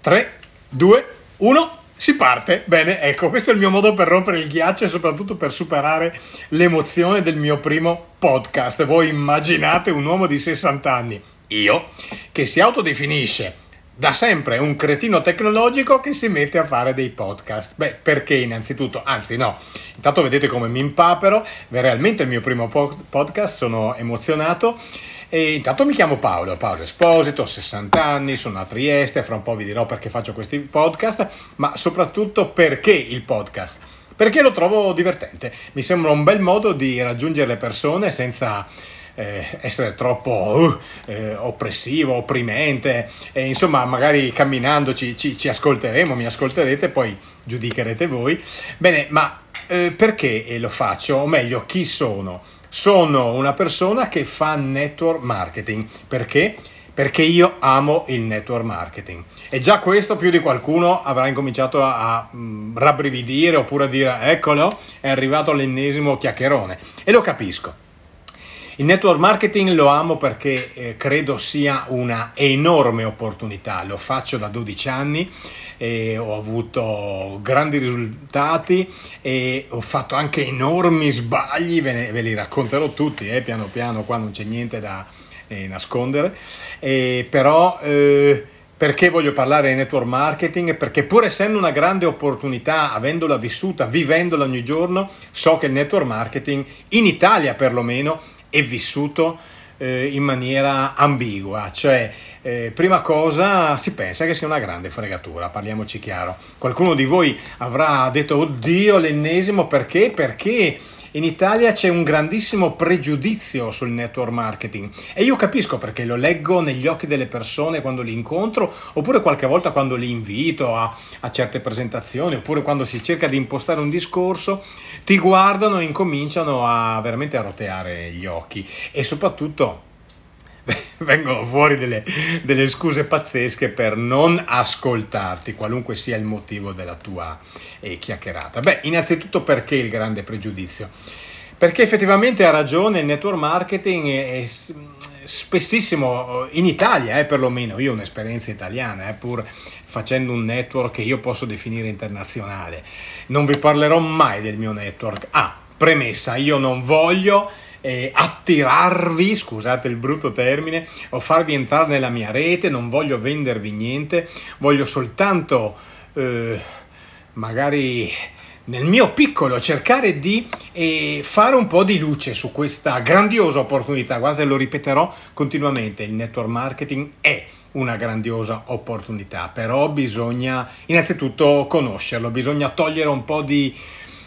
3, 2, 1, si parte. Bene, ecco, questo è il mio modo per rompere il ghiaccio e soprattutto per superare l'emozione del mio primo podcast. Voi immaginate un uomo di 60 anni, io, che si autodefinisce da sempre un cretino tecnologico che si mette a fare dei podcast. Beh, perché innanzitutto, anzi no, intanto vedete come mi impapero, è realmente il mio primo podcast, sono emozionato e intanto mi chiamo Paolo, Paolo Esposito, ho 60 anni, sono a Trieste, fra un po' vi dirò perché faccio questi podcast, ma soprattutto perché il podcast. Perché lo trovo divertente, mi sembra un bel modo di raggiungere le persone senza eh, essere troppo uh, eh, oppressivo, opprimente, e insomma magari camminando ci, ci, ci, ascolteremo, mi ascolterete, poi giudicherete voi. Bene, ma eh, perché lo faccio? O meglio, chi sono? Sono una persona che fa network marketing. Perché? Perché io amo il network marketing. E già questo più di qualcuno avrà incominciato a, a mm, rabbrividire oppure a dire eccolo, è arrivato l'ennesimo chiacchierone. E lo capisco. Il network marketing lo amo perché eh, credo sia una enorme opportunità, lo faccio da 12 anni e ho avuto grandi risultati e ho fatto anche enormi sbagli, ve, ne, ve li racconterò tutti eh, piano piano, qua non c'è niente da eh, nascondere, però eh, perché voglio parlare di network marketing? Perché pur essendo una grande opportunità, avendola vissuta, vivendola ogni giorno, so che il network marketing, in Italia perlomeno, è vissuto eh, in maniera ambigua, cioè eh, prima cosa si pensa che sia una grande fregatura, parliamoci chiaro. Qualcuno di voi avrà detto oddio l'ennesimo perché? Perché in Italia c'è un grandissimo pregiudizio sul network marketing e io capisco perché lo leggo negli occhi delle persone quando li incontro oppure qualche volta quando li invito a, a certe presentazioni oppure quando si cerca di impostare un discorso ti guardano e incominciano a veramente a roteare gli occhi. E soprattutto vengono fuori delle, delle, scuse pazzesche per non ascoltarti, qualunque sia il motivo della tua eh, chiacchierata. Beh, innanzitutto perché il grande pregiudizio? Perché effettivamente ha ragione, il network marketing è, è spessissimo in Italia, eh, perlomeno io ho un'esperienza italiana, eh, pur facendo un network che io posso definire internazionale. Non vi parlerò mai del mio network. Ah, premessa, io non voglio eh, attirarvi, scusate il brutto termine, o farvi entrare nella mia rete, non voglio vendervi niente, voglio soltanto eh, magari nel mio piccolo cercare di eh, fare un po' di luce su questa grandiosa opportunità. Guardate, lo ripeterò continuamente, il network marketing è una grandiosa opportunità, però bisogna innanzitutto conoscerlo, bisogna togliere un po' di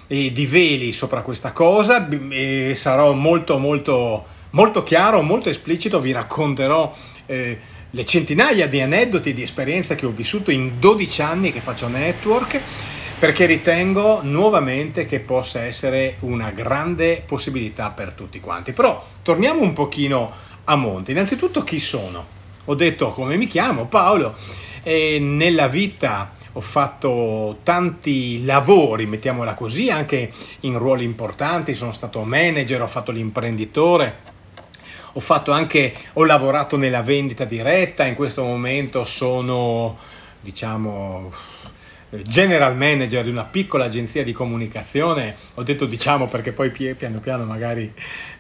e di veli sopra questa cosa e sarò molto molto molto chiaro, molto esplicito, vi racconterò eh, le centinaia di aneddoti di esperienze che ho vissuto in 12 anni che faccio network perché ritengo nuovamente che possa essere una grande possibilità per tutti quanti. Però torniamo un pochino a monte. Innanzitutto chi sono? Ho detto come mi chiamo, Paolo, e nella vita ho fatto tanti lavori, mettiamola così, anche in ruoli importanti, sono stato manager, ho fatto l'imprenditore, ho fatto anche, ho lavorato nella vendita diretta, in questo momento sono, diciamo, general manager di una piccola agenzia di comunicazione, ho detto diciamo perché poi piano piano magari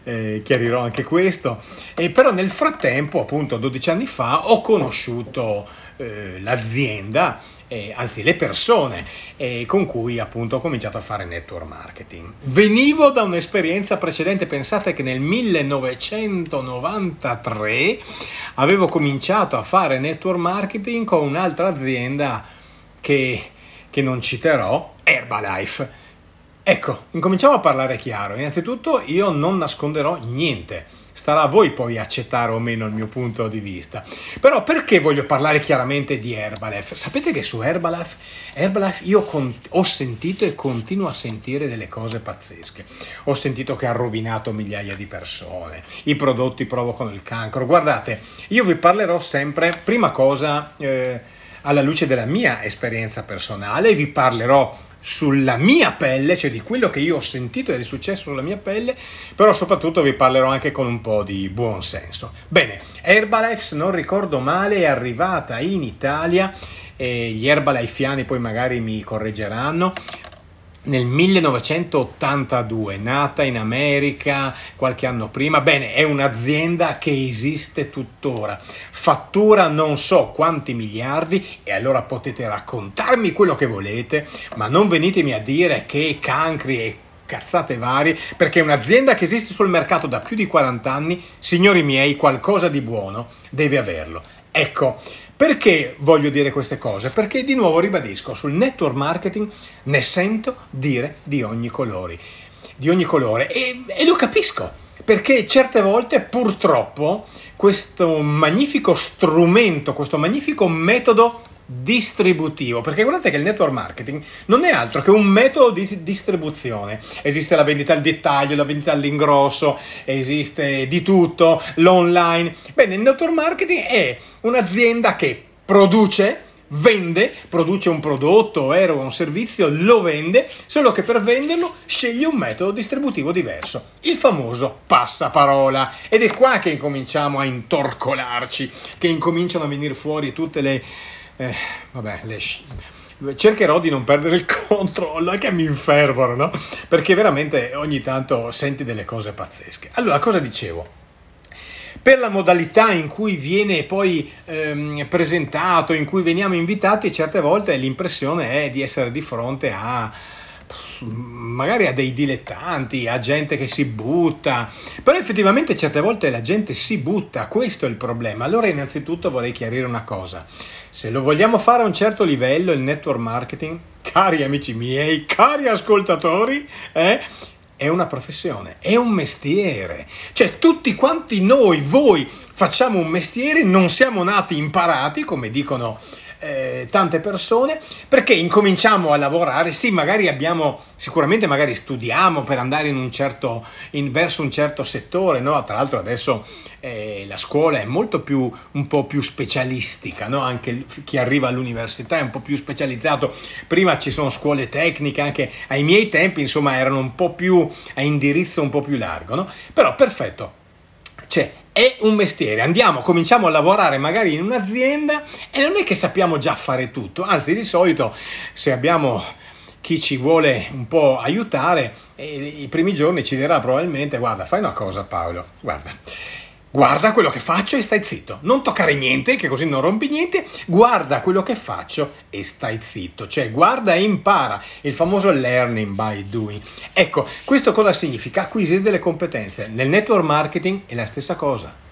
eh, chiarirò anche questo, e però nel frattempo, appunto 12 anni fa, ho conosciuto eh, l'azienda eh, anzi le persone eh, con cui appunto ho cominciato a fare network marketing. Venivo da un'esperienza precedente, pensate che nel 1993 avevo cominciato a fare network marketing con un'altra azienda che, che non citerò, Herbalife. Ecco, incominciamo a parlare chiaro. Innanzitutto io non nasconderò niente Starà a voi poi accettare o meno il mio punto di vista. Però perché voglio parlare chiaramente di Herbalife? Sapete che su Herbalife, Herbalife io con, ho sentito e continuo a sentire delle cose pazzesche. Ho sentito che ha rovinato migliaia di persone, i prodotti provocano il cancro. Guardate, io vi parlerò sempre, prima cosa... Eh, alla luce della mia esperienza personale, vi parlerò sulla mia pelle, cioè di quello che io ho sentito ed è successo sulla mia pelle, però soprattutto vi parlerò anche con un po' di buon senso. Bene, Herbalife, se non ricordo male, è arrivata in Italia e gli erbalaifiani poi magari mi correggeranno, nel 1982, nata in America qualche anno prima, bene, è un'azienda che esiste tuttora, fattura non so quanti miliardi e allora potete raccontarmi quello che volete, ma non venitemi a dire che cancri e cazzate varie, perché un'azienda che esiste sul mercato da più di 40 anni, signori miei, qualcosa di buono deve averlo. Ecco, perché voglio dire queste cose? Perché di nuovo ribadisco, sul network marketing ne sento dire di ogni colore, di ogni colore e, e lo capisco, perché certe volte purtroppo questo magnifico strumento, questo magnifico metodo distributivo, perché guardate che il network marketing non è altro che un metodo di distribuzione. Esiste la vendita al dettaglio, la vendita all'ingrosso, esiste di tutto, l'online. Bene, il network marketing è un'azienda che produce vende, produce un prodotto, eroga un servizio, lo vende, solo che per venderlo sceglie un metodo distributivo diverso, il famoso passaparola. Ed è qua che incominciamo a intorcolarci, che incominciano a venire fuori tutte le eh, vabbè, le, cercherò di non perdere il controllo, che mi infervoro, no? Perché veramente ogni tanto senti delle cose pazzesche. Allora, cosa dicevo? Per la modalità in cui viene poi ehm, presentato, in cui veniamo invitati, certe volte l'impressione è di essere di fronte a magari a dei dilettanti, a gente che si butta, però effettivamente certe volte la gente si butta, questo è il problema. Allora innanzitutto vorrei chiarire una cosa, se lo vogliamo fare a un certo livello il network marketing, cari amici miei, cari ascoltatori, eh, è una professione, è un mestiere. Cioè tutti quanti noi, voi facciamo un mestiere, non siamo nati imparati, come dicono eh, tante persone perché incominciamo a lavorare, sì magari abbiamo, sicuramente magari studiamo per andare in un certo, in, verso un certo settore, no? tra l'altro adesso eh, la scuola è molto più, un po' più specialistica, no? anche chi arriva all'università è un po' più specializzato, prima ci sono scuole tecniche, anche ai miei tempi insomma erano un po' più a indirizzo un po' più largo, no? però perfetto, cioè è un mestiere, andiamo, cominciamo a lavorare magari in un'azienda e non è che sappiamo già fare tutto, anzi di solito se abbiamo chi ci vuole un po' aiutare, eh, i primi giorni ci dirà probabilmente guarda fai una cosa Paolo, guarda guarda quello che faccio e stai zitto, non toccare niente, che così non rompi niente, guarda quello che faccio e stai zitto, cioè guarda e impara, il famoso learning by doing. Ecco, questo cosa significa? Acquisire delle competenze. Nel network marketing è la stessa cosa.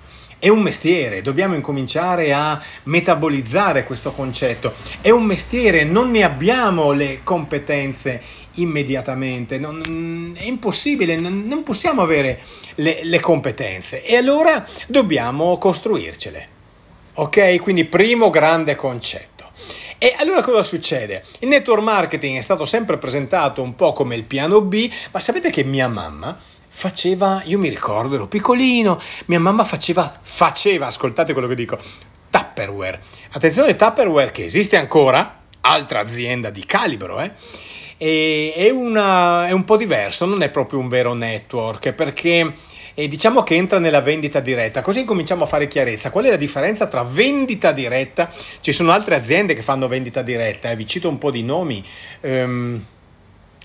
È un mestiere, dobbiamo incominciare a metabolizzare questo concetto. È un mestiere, non ne abbiamo le competenze immediatamente, non, è impossibile, non possiamo avere le, le competenze e allora dobbiamo costruircele. Ok? Quindi primo grande concetto. E allora cosa succede? Il network marketing è stato sempre presentato un po' come il piano B, ma sapete che mia mamma faceva, io mi ricordo, ero piccolino, mia mamma faceva, faceva, ascoltate quello che dico, Tupperware. Attenzione, Tupperware che esiste ancora, altra azienda di calibro, eh? E è, una, è un po' diverso, non è proprio un vero network, perché e diciamo che entra nella vendita diretta. Così cominciamo a fare chiarezza. Qual è la differenza tra vendita diretta? Ci sono altre aziende che fanno vendita diretta, eh? vi cito un po' di nomi. Um,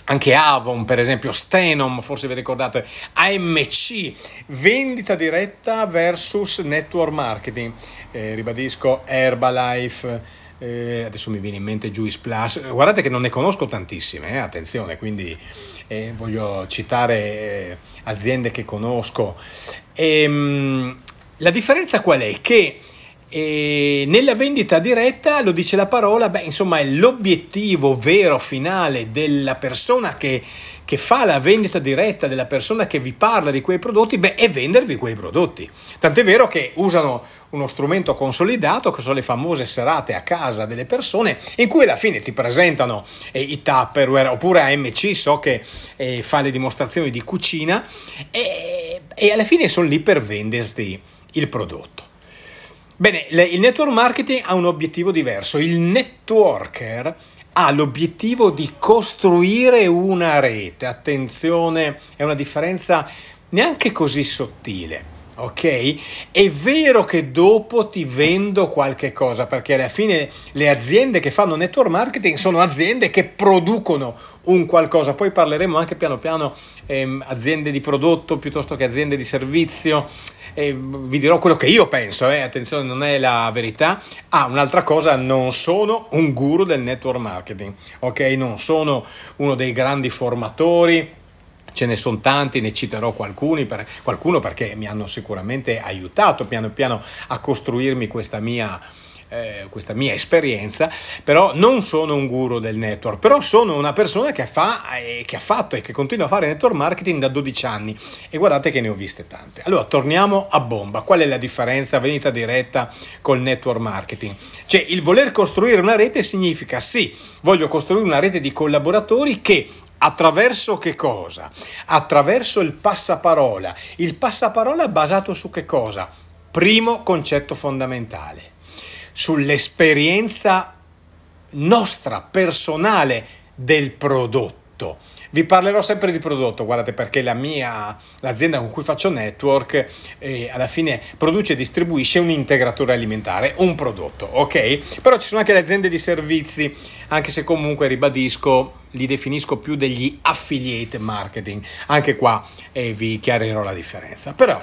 anche Avon, per esempio, Stenom, forse vi ricordate, AMC, vendita diretta versus network marketing. Eh, ribadisco, Herbalife, eh, adesso mi viene in mente Juice Plus, guardate che non ne conosco tantissime, eh, attenzione, quindi eh, voglio citare eh, aziende che conosco. E, ehm, mh, la differenza qual è? Che e nella vendita diretta, lo dice la parola, beh, insomma, è l'obiettivo vero finale della persona che, che, fa la vendita diretta, della persona che vi parla di quei prodotti, beh, è vendervi quei prodotti. Tant'è vero che usano uno strumento consolidato, che sono le famose serate a casa delle persone, in cui alla fine ti presentano eh, i Tupperware, oppure AMC, so che eh, fa le dimostrazioni di cucina, e, e alla fine sono lì per venderti il prodotto. Bene, il network marketing ha un obiettivo diverso. Il networker ha l'obiettivo di costruire una rete. Attenzione, è una differenza neanche così sottile. ok? È vero che dopo ti vendo qualche cosa, perché alla fine le aziende che fanno network marketing sono aziende che producono un qualcosa, poi parleremo anche piano piano ehm, aziende di prodotto piuttosto che aziende di servizio. E vi dirò quello che io penso, eh? attenzione, non è la verità. Ah, un'altra cosa, non sono un guru del network marketing, ok? Non sono uno dei grandi formatori ce ne sono tanti, ne citerò per, qualcuno perché mi hanno sicuramente aiutato piano piano a costruirmi questa mia, eh, questa mia esperienza, però non sono un guru del network, però sono una persona che, fa, eh, che ha fatto e che continua a fare network marketing da 12 anni e guardate che ne ho viste tante. Allora, torniamo a bomba. Qual è la differenza venita diretta col network marketing? Cioè, il voler costruire una rete significa sì, voglio costruire una rete di collaboratori che Attraverso che cosa? Attraverso il passaparola. Il passaparola basato su che cosa? Primo concetto fondamentale, sull'esperienza nostra personale del prodotto. Vi parlerò sempre di prodotto, guardate perché la mia, l'azienda con cui faccio network eh, alla fine produce e distribuisce un integratore alimentare, un prodotto, ok? Però ci sono anche le aziende di servizi, anche se comunque ribadisco, li definisco più degli affiliate marketing, anche qua eh, vi chiarirò la differenza. Però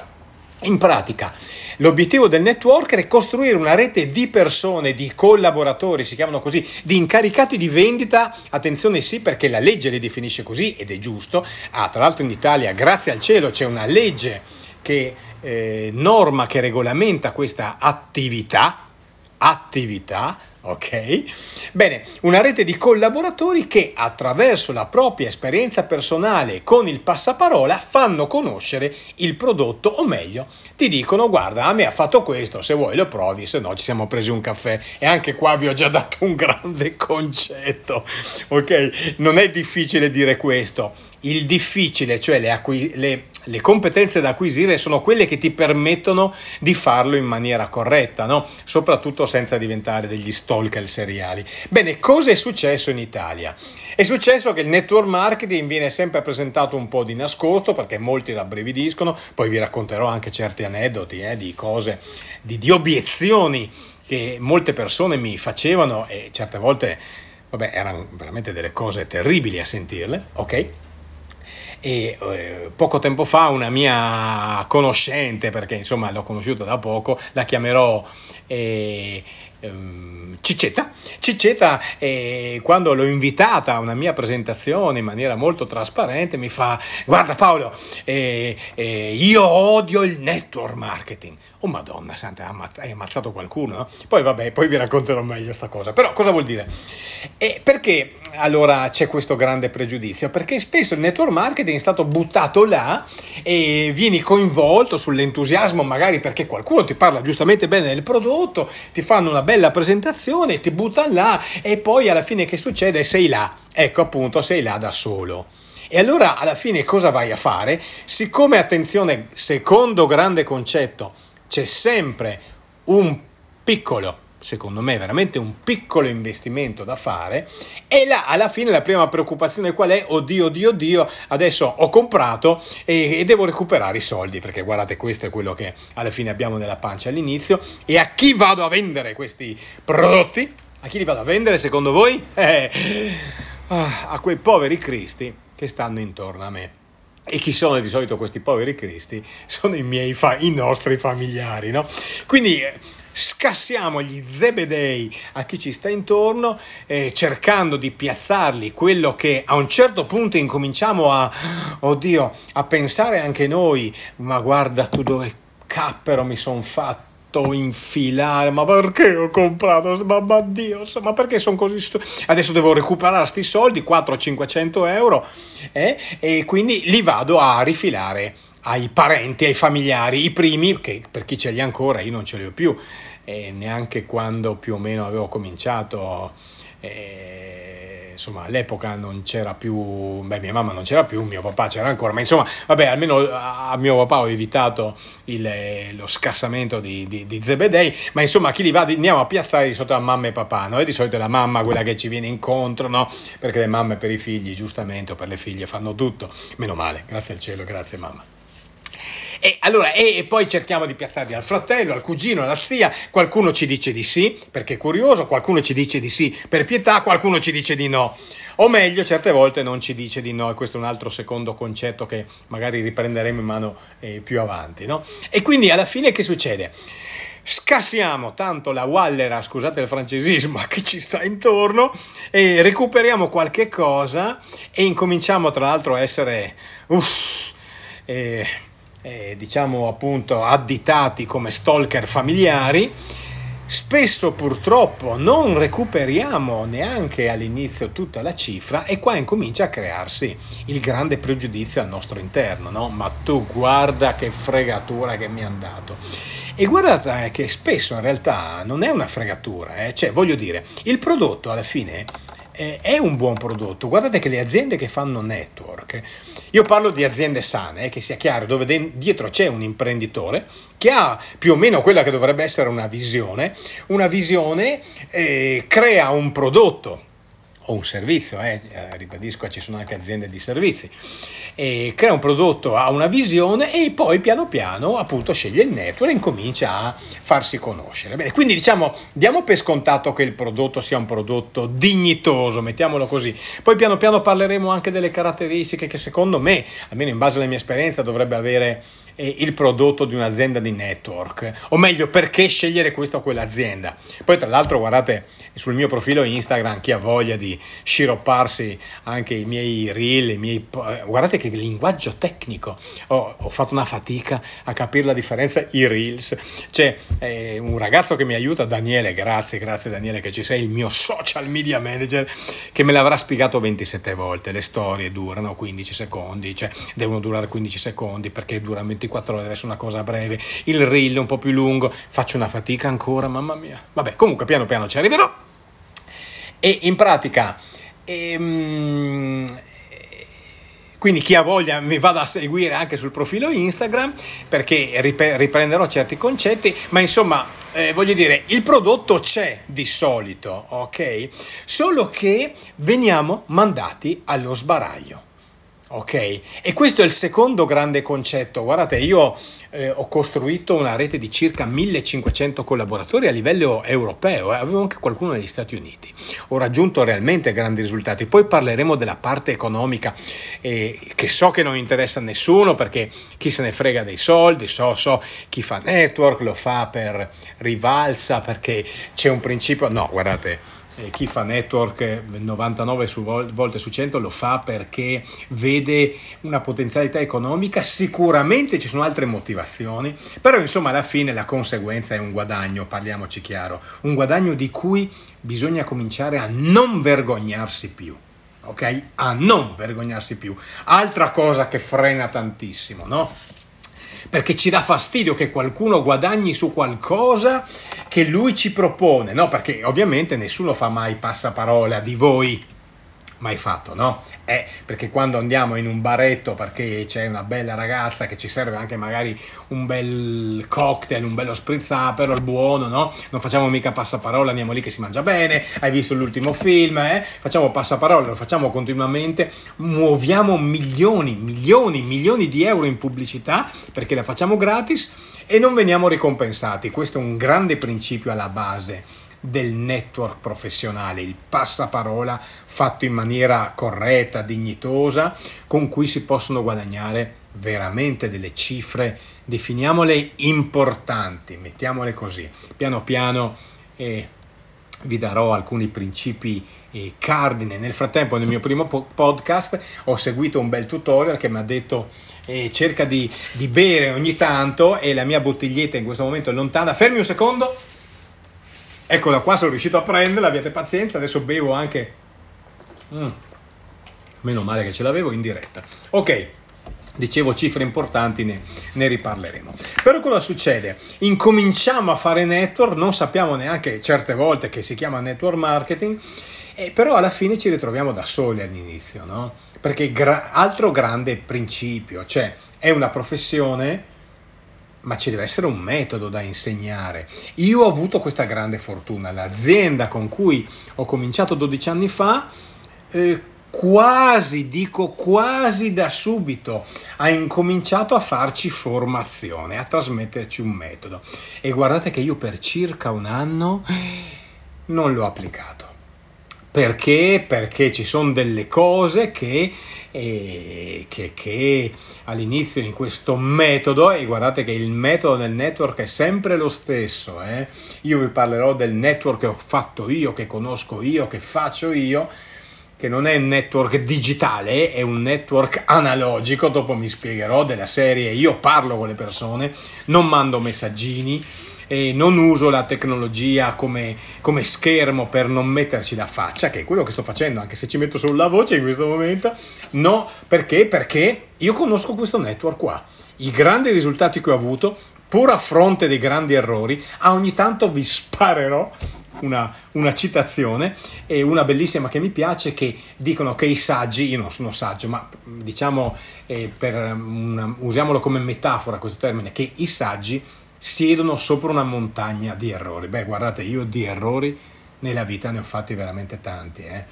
in pratica, l'obiettivo del networker è costruire una rete di persone, di collaboratori, si chiamano così, di incaricati di vendita, attenzione sì perché la legge li definisce così ed è giusto, ah, tra l'altro in Italia grazie al cielo c'è una legge che eh, norma, che regolamenta questa attività, attività, Ok? Bene, una rete di collaboratori che attraverso la propria esperienza personale con il passaparola fanno conoscere il prodotto o meglio ti dicono guarda a me ha fatto questo, se vuoi lo provi, se no ci siamo presi un caffè e anche qua vi ho già dato un grande concetto. Ok? Non è difficile dire questo, il difficile, cioè le, acqui- le le competenze da acquisire sono quelle che ti permettono di farlo in maniera corretta, no? soprattutto senza diventare degli stalker seriali. Bene, cosa è successo in Italia? È successo che il network marketing viene sempre presentato un po' di nascosto perché molti rabbrividiscono, poi vi racconterò anche certi aneddoti eh, di cose, di, di obiezioni che molte persone mi facevano e certe volte, vabbè, erano veramente delle cose terribili a sentirle, ok? E eh, poco tempo fa una mia conoscente, perché insomma l'ho conosciuta da poco, la chiamerò eh, Ciccetta. Ciccetta, eh, quando l'ho invitata a una mia presentazione in maniera molto trasparente, mi fa: Guarda Paolo, eh, eh, io odio il network marketing. Oh Madonna Santa, hai ammazzato qualcuno, no? Poi vabbè, poi vi racconterò meglio questa cosa. Però cosa vuol dire? Perché allora c'è questo grande pregiudizio? Perché spesso il network marketing è stato buttato là e vieni coinvolto sull'entusiasmo, magari perché qualcuno ti parla giustamente bene del prodotto, ti fanno una bella presentazione, ti buttano là e poi alla fine che succede? Sei là. Ecco appunto, sei là da solo. E allora alla fine cosa vai a fare? Siccome, attenzione, secondo grande concetto, c'è sempre un piccolo, secondo me veramente un piccolo investimento da fare e là alla fine la prima preoccupazione qual è? Oddio, oddio, oddio, adesso ho comprato e, e devo recuperare i soldi perché guardate questo è quello che alla fine abbiamo nella pancia all'inizio e a chi vado a vendere questi prodotti? A chi li vado a vendere secondo voi? Eh, a quei poveri cristi che stanno intorno a me. E chi sono di solito questi poveri cristi? Sono i miei, fa- i nostri familiari, no? Quindi scassiamo gli zebedei a chi ci sta intorno, eh, cercando di piazzarli quello che a un certo punto incominciamo a, oddio, a pensare anche noi, ma guarda tu dove cappero mi sono fatto infilare, ma perché ho comprato, ma, Dio, ma perché sono così, stu- adesso devo recuperare questi soldi, 400-500 euro, eh? e quindi li vado a rifilare ai parenti, ai familiari, i primi, che per chi ce li ha ancora, io non ce li ho più, e neanche quando più o meno avevo cominciato. Eh, insomma all'epoca non c'era più, beh mia mamma non c'era più, mio papà c'era ancora, ma insomma vabbè almeno a mio papà ho evitato il, lo scassamento di, di, di, Zebedei, ma insomma chi li va andiamo a piazzare di solito a mamma e papà, no? E di solito è la mamma quella che ci viene incontro, no? Perché le mamme per i figli giustamente o per le figlie fanno tutto, meno male, grazie al cielo, grazie mamma. E, allora, e, e, poi cerchiamo di piazzarli al fratello, al cugino, alla zia, qualcuno ci dice di sì perché è curioso, qualcuno ci dice di sì per pietà, qualcuno ci dice di no. O meglio, certe volte non ci dice di no, e questo è un altro secondo concetto che magari riprenderemo in mano eh, più avanti. No? E quindi alla fine che succede? scassiamo tanto la wallera, scusate il francesismo, che ci sta intorno e recuperiamo qualche cosa e incominciamo tra l'altro a essere uff, eh, eh, diciamo appunto additati come stalker familiari spesso purtroppo non recuperiamo neanche all'inizio tutta la cifra e qua incomincia a crearsi il grande pregiudizio al nostro interno, no? Ma tu guarda che fregatura che mi hanno dato. E guardate che spesso in realtà non è una fregatura, eh? cioè voglio dire, il prodotto alla fine eh, è un buon prodotto. Guardate che le aziende che fanno network, io parlo di aziende sane, eh, che sia chiaro, dove de- dietro c'è un imprenditore che ha più o meno quella che dovrebbe essere una visione, una visione eh, crea un prodotto o un servizio, eh, eh, ribadisco ci sono anche aziende di servizi, e crea un prodotto, ha una visione e poi piano piano appunto sceglie il network e incomincia a farsi conoscere. Bene, quindi diciamo diamo per scontato che il prodotto sia un prodotto dignitoso, mettiamolo così, poi piano piano parleremo anche delle caratteristiche che secondo me, almeno in base alla mia esperienza, dovrebbe avere il prodotto di un'azienda di network, o meglio perché scegliere questa o quell'azienda. Poi tra l'altro guardate sul mio profilo Instagram chi ha voglia di sciropparsi anche i miei reel, i miei, guardate che linguaggio tecnico, oh, ho fatto una fatica a capire la differenza, i reels, c'è eh, un ragazzo che mi aiuta, Daniele, grazie, grazie Daniele che ci sei, il mio social media manager, che me l'avrà spiegato 27 volte, le storie durano 15 secondi, cioè devono durare 15 secondi perché durano 24 ore, adesso una cosa breve, il reel un po' più lungo, faccio una fatica ancora, mamma mia, vabbè comunque piano piano ci arriverò e in pratica ehm, quindi chi ha voglia mi vada a seguire anche sul profilo Instagram perché riprenderò certi concetti, ma insomma eh, voglio dire, il prodotto c'è di solito, ok? Solo che veniamo mandati allo sbaraglio. Ok? E questo è il secondo grande concetto. Guardate, io eh, ho costruito una rete di circa 1500 collaboratori a livello europeo, eh, avevo anche qualcuno negli Stati Uniti. Ho raggiunto realmente grandi risultati. Poi parleremo della parte economica, eh, che so che non interessa a nessuno perché chi se ne frega dei soldi, so, so chi fa network lo fa per rivalsa, perché c'è un principio. No, guardate eh, chi fa network 99 su volte su 100 lo fa perché vede una potenzialità economica, sicuramente ci sono altre motivazioni, però insomma alla fine la conseguenza è un guadagno, parliamoci chiaro, un guadagno di cui bisogna cominciare a non vergognarsi più. Ok? A non vergognarsi più. Altra cosa che frena tantissimo, no? Perché ci dà fastidio che qualcuno guadagni su qualcosa che lui ci propone, no? Perché ovviamente nessuno fa mai passaparola di voi mai fatto, no? Eh, perché quando andiamo in un baretto perché c'è una bella ragazza che ci serve anche magari un bel cocktail, un bello spritz aperol buono, no? Non facciamo mica passaparola, andiamo lì che si mangia bene, hai visto l'ultimo film, eh? Facciamo passaparola, lo facciamo continuamente, muoviamo milioni, milioni, milioni di euro in pubblicità perché la facciamo gratis e non veniamo ricompensati. Questo è un grande principio alla base del network professionale, il passaparola fatto in maniera corretta, dignitosa, con cui si possono guadagnare veramente delle cifre, definiamole importanti, mettiamole così. Piano piano eh, vi darò alcuni principi eh, cardine. Nel frattempo, nel mio primo po- podcast, ho seguito un bel tutorial che mi ha detto eh, cerca di, di bere ogni tanto e la mia bottiglietta in questo momento è lontana. Fermi un secondo Eccola qua, sono riuscito a prenderla, abbiate pazienza, adesso bevo anche... Mm. Meno male che ce l'avevo in diretta. Ok, dicevo cifre importanti, ne, ne, riparleremo. Però cosa succede? Incominciamo a fare network, non sappiamo neanche certe volte che si chiama network marketing, eh, però alla fine ci ritroviamo da soli all'inizio, no? Perché gra- altro grande principio, cioè è una professione ma ci deve essere un metodo da insegnare. Io ho avuto questa grande fortuna, l'azienda con cui ho cominciato 12 anni fa, eh, quasi, dico quasi da subito, ha incominciato a farci formazione, a trasmetterci un metodo. E guardate che io per circa un anno non l'ho applicato. Perché? Perché ci sono delle cose che, eh, che, che, all'inizio in questo metodo, e guardate che il metodo del network è sempre lo stesso, eh? io vi parlerò del network che ho fatto io, che conosco io, che faccio io, che non è un network digitale, è un network analogico, dopo mi spiegherò della serie, io parlo con le persone, non mando messaggini, e non uso la tecnologia come, come, schermo per non metterci la faccia, che è quello che sto facendo, anche se ci metto solo la voce in questo momento. No, perché? Perché io conosco questo network qua. I grandi risultati che ho avuto, pur a fronte dei grandi errori, a ogni tanto vi sparerò una, una, citazione e una bellissima che mi piace che dicono che i saggi, io non sono saggio, ma diciamo, eh, per una, usiamolo come metafora questo termine, che i saggi siedono sopra una montagna di errori. Beh, guardate, io di errori nella vita ne ho fatti veramente tanti. Eh.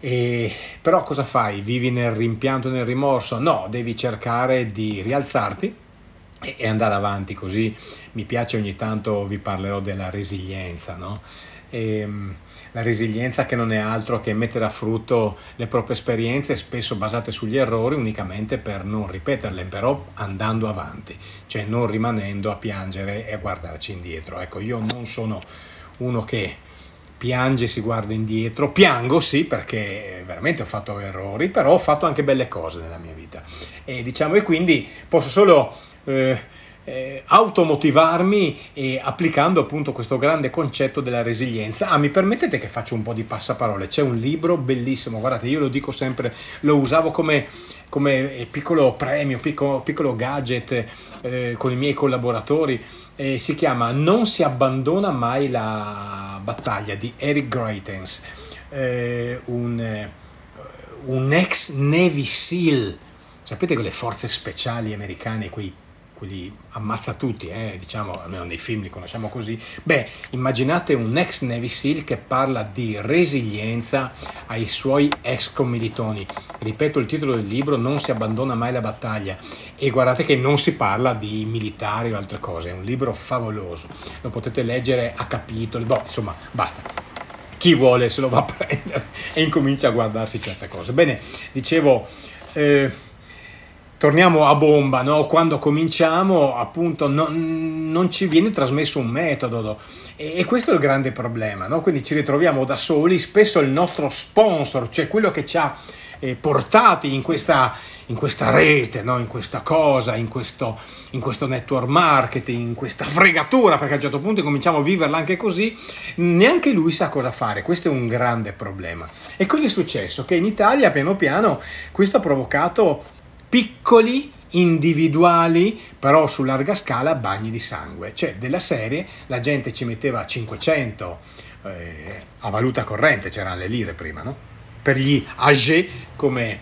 E, però cosa fai? Vivi nel rimpianto, nel rimorso? No, devi cercare di rialzarti e, e andare avanti. Così mi piace ogni tanto, vi parlerò della resilienza, no? E, ehm, la resilienza che non è altro che mettere a frutto le proprie esperienze, spesso basate sugli errori, unicamente per non ripeterle, però andando avanti, cioè non rimanendo a piangere e a guardarci indietro. Ecco, io non sono uno che piange, si guarda indietro, piango sì perché veramente ho fatto errori, però ho fatto anche belle cose nella mia vita e diciamo e quindi posso solo... Eh, eh, automotivarmi e applicando appunto questo grande concetto della resilienza. Ah, mi permettete che faccio un po' di passaparole? C'è un libro bellissimo, guardate, io lo dico sempre, lo usavo come, come eh, piccolo premio, piccolo, piccolo gadget eh, con i miei collaboratori. Eh, si chiama Non si abbandona mai la battaglia di Eric Greitens, eh, un, eh, un ex Navy SEAL. Sapete quelle forze speciali americane, quei quelli ammazza tutti, eh, diciamo, almeno nei film li conosciamo così. Beh, immaginate un ex Navy SEAL che parla di resilienza ai suoi ex commilitoni. Ripeto il titolo del libro, Non si abbandona mai la battaglia. E guardate che non si parla di militari o altre cose, è un libro favoloso. Lo potete leggere a capitoli, boh, insomma, basta chi vuole se lo va a prendere e incomincia a guardarsi certe cose. Bene, dicevo, eh, torniamo a bomba, no? quando cominciamo appunto non, non, ci viene trasmesso un metodo e, e questo è il grande problema, no? quindi ci ritroviamo da soli, spesso il nostro sponsor, cioè quello che ci ha eh, portati in questa, in questa rete, no? in questa cosa, in questo, in questo network marketing, in questa fregatura, perché a un certo punto cominciamo a viverla anche così, neanche lui sa cosa fare, questo è un grande problema. E cosa è successo? Che in Italia piano piano questo ha provocato piccoli, individuali, però su larga scala, bagni di sangue. Cioè, della serie, la gente ci metteva 500 eh, a valuta corrente, c'erano le lire prima, no? Per gli age come...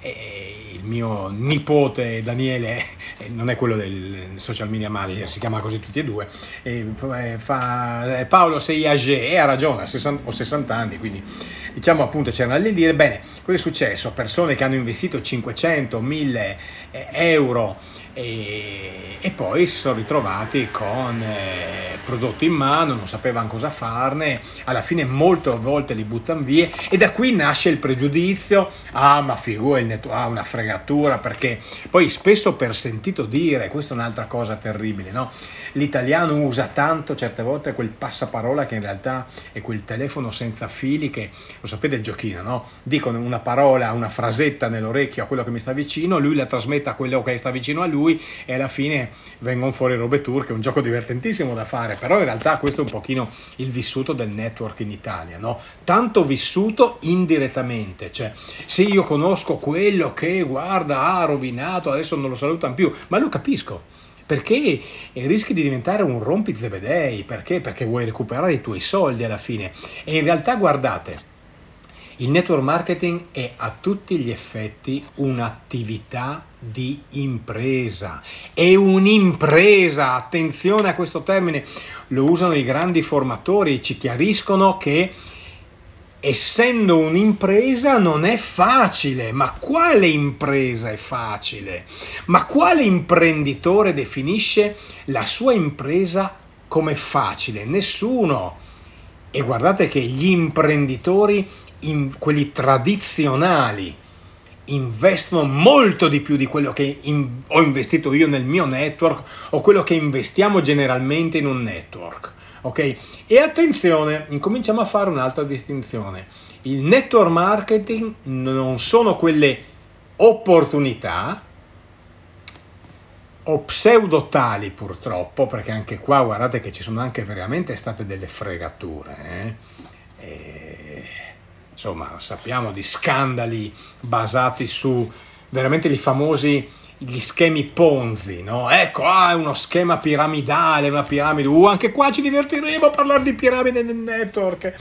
Eh, mio nipote Daniele, eh, non è quello del social media manager, si chiama così tutti e due, e fa, Paolo sei age, e ha ragione, ho 60 anni, quindi diciamo appunto c'erano da dire, bene, cosa è successo? Persone che hanno investito 500, 1000 eh, euro e, e, poi si sono ritrovati con eh, prodotti in mano, non sapevano cosa farne, alla fine molte volte li buttano via e da qui nasce il pregiudizio, ah ma figura, il ah, una fregatura, perché poi spesso per sentito dire, questa è un'altra cosa terribile, no? l'italiano usa tanto certe volte quel passaparola che in realtà è quel telefono senza fili che, lo sapete il giochino, no? dicono una parola, una frasetta nell'orecchio a quello che mi sta vicino, lui la trasmette a quello che sta vicino a lui, lui e alla fine vengono fuori robe turche, un gioco divertentissimo da fare, però in realtà questo è un pochino il vissuto del network in Italia, no? Tanto vissuto indirettamente, cioè se io conosco quello che guarda ha rovinato, adesso non lo salutano più, ma lo capisco perché rischi di diventare un rompi zebedei, perché? Perché vuoi recuperare i tuoi soldi alla fine. E in realtà guardate, il network marketing è a tutti gli effetti un'attività di impresa. È un'impresa, attenzione a questo termine, lo usano i grandi formatori, ci chiariscono che essendo un'impresa non è facile. Ma quale impresa è facile? Ma quale imprenditore definisce la sua impresa come facile? Nessuno. E guardate che gli imprenditori, in, quelli tradizionali, investono molto di più di quello che in, ho investito io nel mio network o quello che investiamo generalmente in un network. Ok? E attenzione, incominciamo a fare un'altra distinzione. Il network marketing non sono quelle opportunità o pseudo tali purtroppo, perché anche qua guardate che ci sono anche veramente state delle fregature. Eh? E, insomma, sappiamo di scandali basati su veramente i famosi gli schemi Ponzi, no? Ecco, ah, è uno schema piramidale, una piramide. Uh, anche qua ci divertiremo a parlare di piramide nel network.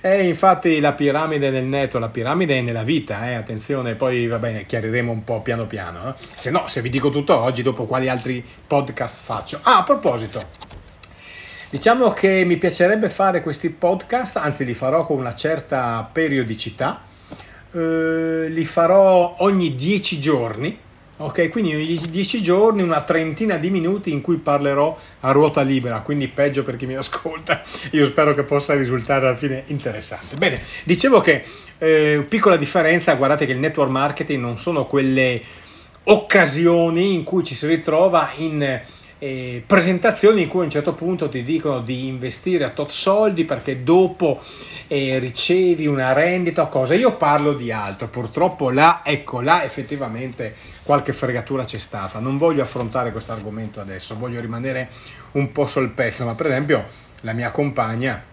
E infatti la piramide nel network, la piramide è nella vita, eh? attenzione, poi va bene, chiariremo un po' piano piano. Eh? Se no, se vi dico tutto oggi, dopo quali altri podcast faccio. Ah, a proposito, diciamo che mi piacerebbe fare questi podcast, anzi li farò con una certa periodicità. Eh, li farò ogni dieci giorni Ok, quindi 10 giorni, una trentina di minuti in cui parlerò a ruota libera, quindi peggio per chi mi ascolta. Io spero che possa risultare alla fine interessante. Bene, dicevo che eh, piccola differenza, guardate che il network marketing non sono quelle occasioni in cui ci si ritrova in eh, presentazioni in cui a un certo punto ti dicono di investire a tot soldi perché dopo eh, ricevi una rendita o cosa. Io parlo di altro, purtroppo là, ecco, là effettivamente qualche fregatura c'è stata. Non voglio affrontare questo argomento adesso, voglio rimanere un po' sul pezzo, ma per esempio la mia compagna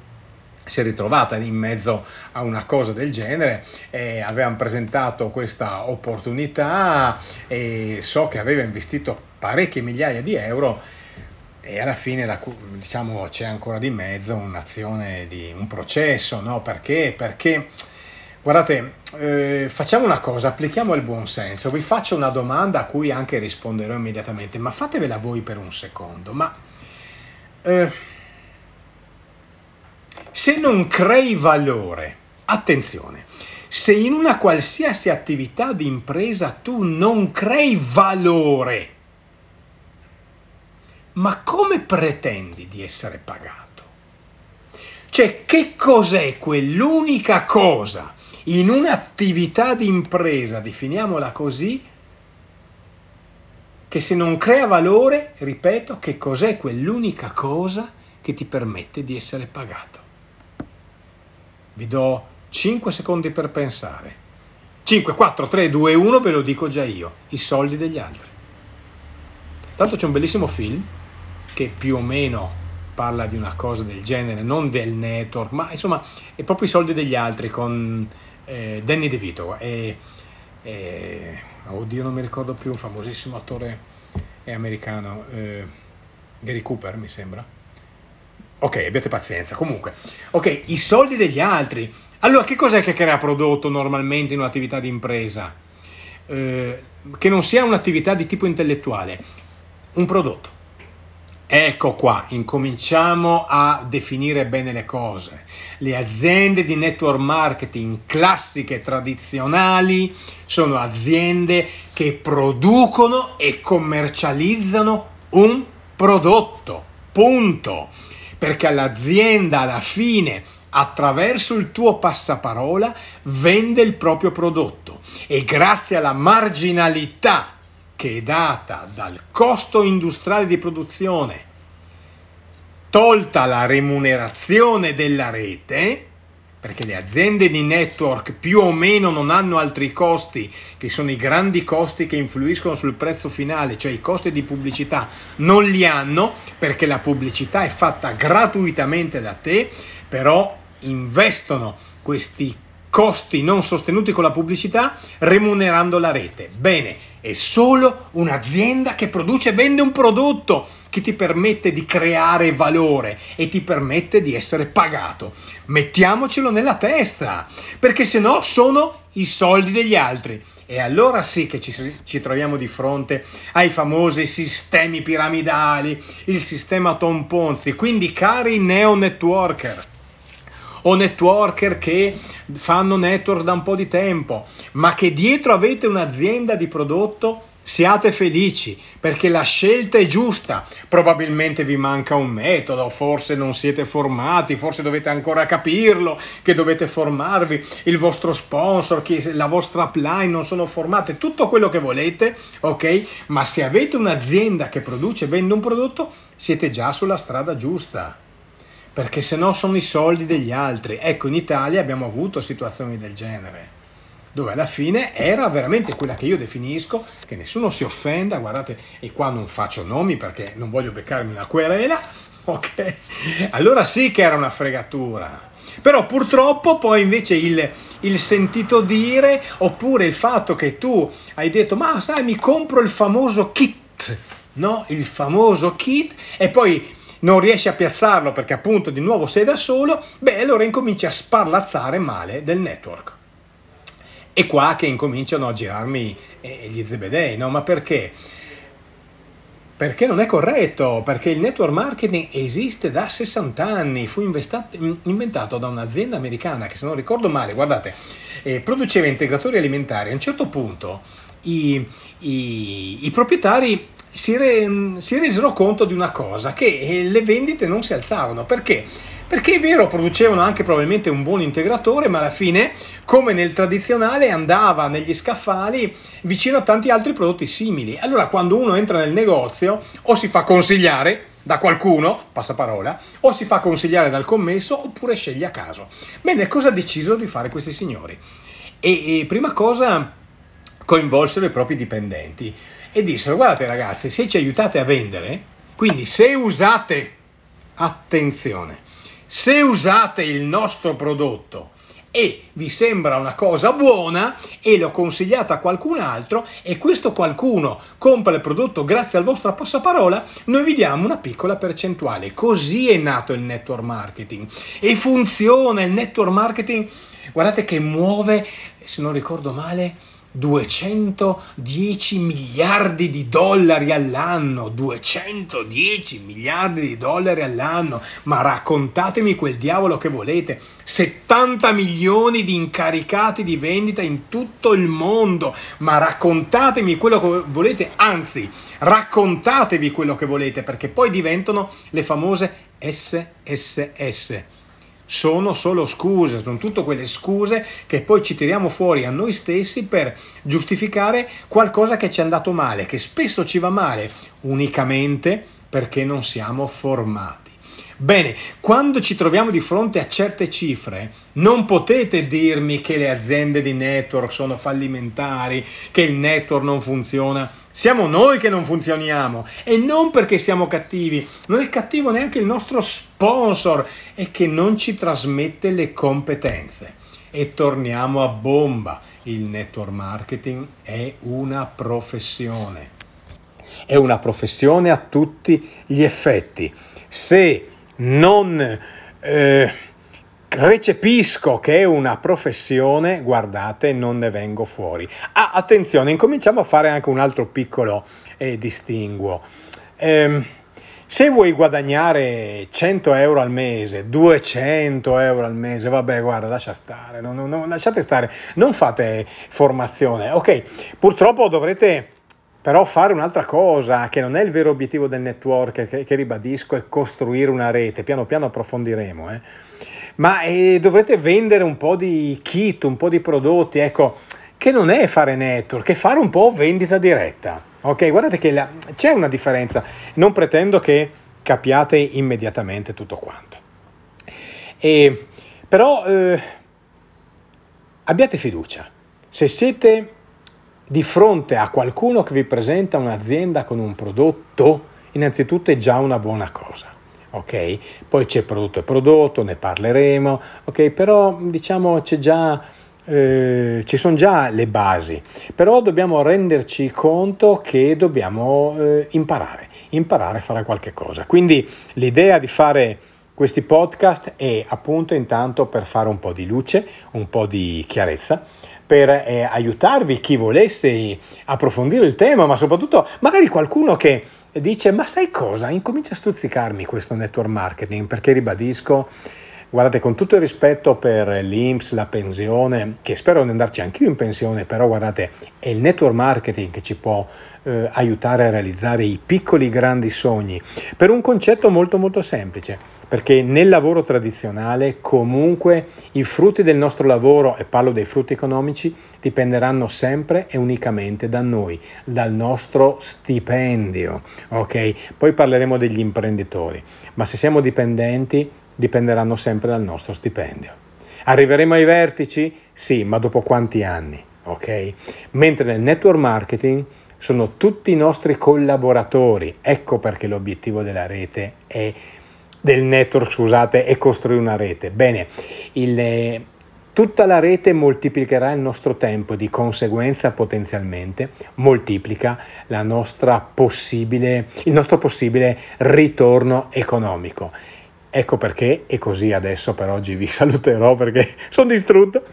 si è ritrovata in mezzo a una cosa del genere e avevamo presentato questa opportunità e so che aveva investito parecchie migliaia di euro e alla fine la, diciamo, c'è ancora di mezzo un'azione di un processo, no? Perché? Perché guardate, eh, facciamo una cosa, applichiamo il buon senso. Vi faccio una domanda a cui anche risponderò immediatamente, ma fatevela voi per un secondo. Ma eh, se non crei valore, attenzione, se in una qualsiasi attività di impresa tu non crei valore, ma come pretendi di essere pagato? Cioè, che cos'è quell'unica cosa in un'attività di impresa, definiamola così, che se non crea valore, ripeto, che cos'è quell'unica cosa che ti permette di essere pagato? Vi do 5 secondi per pensare. 5, 4, 3, 2, 1, ve lo dico già io, i soldi degli altri. Tanto c'è un bellissimo film che più o meno parla di una cosa del genere, non del network, ma insomma è proprio i soldi degli altri con eh, Danny DeVito. E, e, oddio, non mi ricordo più, un famosissimo attore americano, eh, Gary Cooper mi sembra Ok, abbiate pazienza. Comunque, ok, i soldi degli altri. Allora, che cos'è che crea prodotto normalmente in un'attività di impresa? Eh, che non sia un'attività di tipo intellettuale, un prodotto. Ecco qua, incominciamo a definire bene le cose. Le aziende di network marketing classiche, tradizionali, sono aziende che producono e commercializzano un prodotto. Punto perché all'azienda alla fine attraverso il tuo passaparola vende il proprio prodotto. E grazie alla marginalità che è data dal costo industriale di produzione, tolta la remunerazione della rete, perché le aziende di network più o meno non hanno altri costi, che sono i grandi costi che influiscono sul prezzo finale, cioè i costi di pubblicità, non li hanno perché la pubblicità è fatta gratuitamente da te, però investono questi costi non sostenuti con la pubblicità remunerando la rete. Bene, è solo un'azienda che produce e vende un prodotto che ti permette di creare valore e ti permette di essere pagato. Mettiamocelo nella testa, perché se no sono i soldi degli altri. E allora sì che ci, ci, troviamo di fronte ai famosi sistemi piramidali, il sistema Tom Ponzi. Quindi, cari neo networker o networker che fanno network da un po' di tempo, ma che dietro avete un'azienda di prodotto Siate felici perché la scelta è giusta. Probabilmente vi manca un metodo, forse non siete formati, forse dovete ancora capirlo, che dovete formarvi, il vostro sponsor, la vostra upline non sono formate, tutto quello che volete, ok? Ma se avete un'azienda che produce e vende un prodotto, siete già sulla strada giusta. Perché se no sono i soldi degli altri. Ecco, in Italia abbiamo avuto situazioni del genere dove alla fine era veramente quella che io definisco, che nessuno si offenda, guardate, e qua non faccio nomi perché non voglio beccarmi una querela, ok? Allora sì che era una fregatura. Però purtroppo poi invece il, il sentito dire, oppure il fatto che tu hai detto, ma sai, mi compro il famoso kit, no? Il famoso kit, e poi non riesci a piazzarlo perché appunto di nuovo sei da solo, beh allora incominci a sparlazzare male del network. È qua che incominciano a girarmi eh, gli zebedei, no? Ma perché? Perché non è corretto, perché il network marketing esiste da 60 anni, fu inventato da un'azienda americana che se non ricordo male, guardate, eh, produceva integratori alimentari. A un certo punto i, i, i proprietari si, re, si, resero conto di una cosa, che eh, le vendite non si alzavano. Perché? Perché è vero, producevano anche probabilmente un buon integratore, ma alla fine, come nel tradizionale, andava negli scaffali vicino a tanti altri prodotti simili. Allora, quando uno entra nel negozio, o si fa consigliare da qualcuno, passaparola, o si fa consigliare dal commesso, oppure sceglie a caso. Bene, cosa ha deciso di fare questi signori? E, e prima cosa, coinvolsero i propri dipendenti e dissero, guardate ragazzi, se ci aiutate a vendere, quindi se usate, attenzione, se usate il nostro prodotto e vi sembra una cosa buona e lo consigliate a qualcun altro e questo qualcuno compra il prodotto grazie al vostro passaparola, noi vi diamo una piccola percentuale. Così è nato il network marketing e funziona il network marketing. Guardate che muove, se non ricordo male, 210 miliardi di dollari all'anno, 210 miliardi di dollari all'anno, ma raccontatemi quel diavolo che volete, 70 milioni di incaricati di vendita in tutto il mondo, ma raccontatemi quello che volete, anzi raccontatevi quello che volete perché poi diventano le famose SSS sono solo scuse, sono tutte quelle scuse che poi ci tiriamo fuori a noi stessi per giustificare qualcosa che ci è andato male, che spesso ci va male unicamente perché non siamo formati. Bene, quando ci troviamo di fronte a certe cifre, non potete dirmi che le aziende di network sono fallimentari, che il network non funziona. Siamo noi che non funzioniamo e non perché siamo cattivi. Non è cattivo neanche il nostro sponsor, è che non ci trasmette le competenze. E torniamo a bomba. Il network marketing è una professione. È una professione a tutti gli effetti. Se non eh, recepisco che è una professione, guardate, non ne vengo fuori. Ah, attenzione, incominciamo a fare anche un altro piccolo eh, distinguo. Eh, se vuoi guadagnare 100 euro al mese, 200 euro al mese, vabbè, guarda, lascia stare, non, non, lasciate stare, non fate formazione. Ok, purtroppo dovrete però fare un'altra cosa, che non è il vero obiettivo del network, che, che ribadisco, è costruire una rete, piano piano approfondiremo, eh. ma eh, dovrete vendere un po' di kit, un po' di prodotti, ecco, che non è fare network, è fare un po' vendita diretta. Ok, guardate che la, c'è una differenza, non pretendo che capiate immediatamente tutto quanto. E, però eh, abbiate fiducia, se siete di fronte a qualcuno che vi presenta un'azienda con un prodotto, innanzitutto è già una buona cosa. Ok? Poi c'è prodotto e prodotto, ne parleremo, ok? Però diciamo c'è già eh, ci sono già le basi, però dobbiamo renderci conto che dobbiamo eh, imparare, imparare a fare qualche cosa. Quindi l'idea di fare questi podcast è appunto intanto per fare un po' di luce, un po' di chiarezza per eh, aiutarvi chi volesse approfondire il tema, ma soprattutto magari qualcuno che dice ma sai cosa, incomincia a stuzzicarmi questo network marketing perché ribadisco Guardate, con tutto il rispetto per l'INPS, la pensione, che spero di andarci anch'io in pensione, però guardate, è il network marketing che ci può eh, aiutare a realizzare i piccoli grandi sogni, per un concetto molto molto semplice, perché nel lavoro tradizionale comunque i frutti del nostro lavoro, e parlo dei frutti economici, dipenderanno sempre e unicamente da noi, dal nostro stipendio, ok? Poi parleremo degli imprenditori, ma se siamo dipendenti dipenderanno sempre dal nostro stipendio. Arriveremo ai vertici? Sì, ma dopo quanti anni? Ok? Mentre nel network marketing sono tutti i nostri collaboratori. Ecco perché l'obiettivo della rete è del network, scusate, è costruire una rete. Bene, il, tutta la rete moltiplicherà il nostro tempo, di conseguenza potenzialmente moltiplica il nostro possibile ritorno economico. Ecco perché, e così adesso per oggi vi saluterò perché sono distrutto.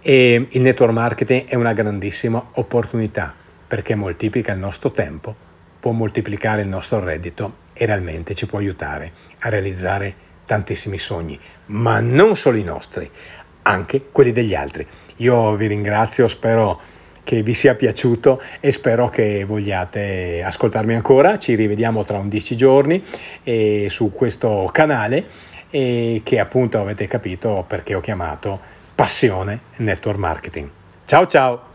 E il network marketing è una grandissima opportunità perché moltiplica il nostro tempo, può moltiplicare il nostro reddito e realmente ci può aiutare a realizzare tantissimi sogni, ma non solo i nostri, anche quelli degli altri. Io vi ringrazio, spero che vi sia piaciuto e spero che vogliate ascoltarmi ancora. Ci rivediamo tra 11 giorni eh, su questo canale e che appunto avete capito perché ho chiamato Passione Network Marketing. Ciao ciao!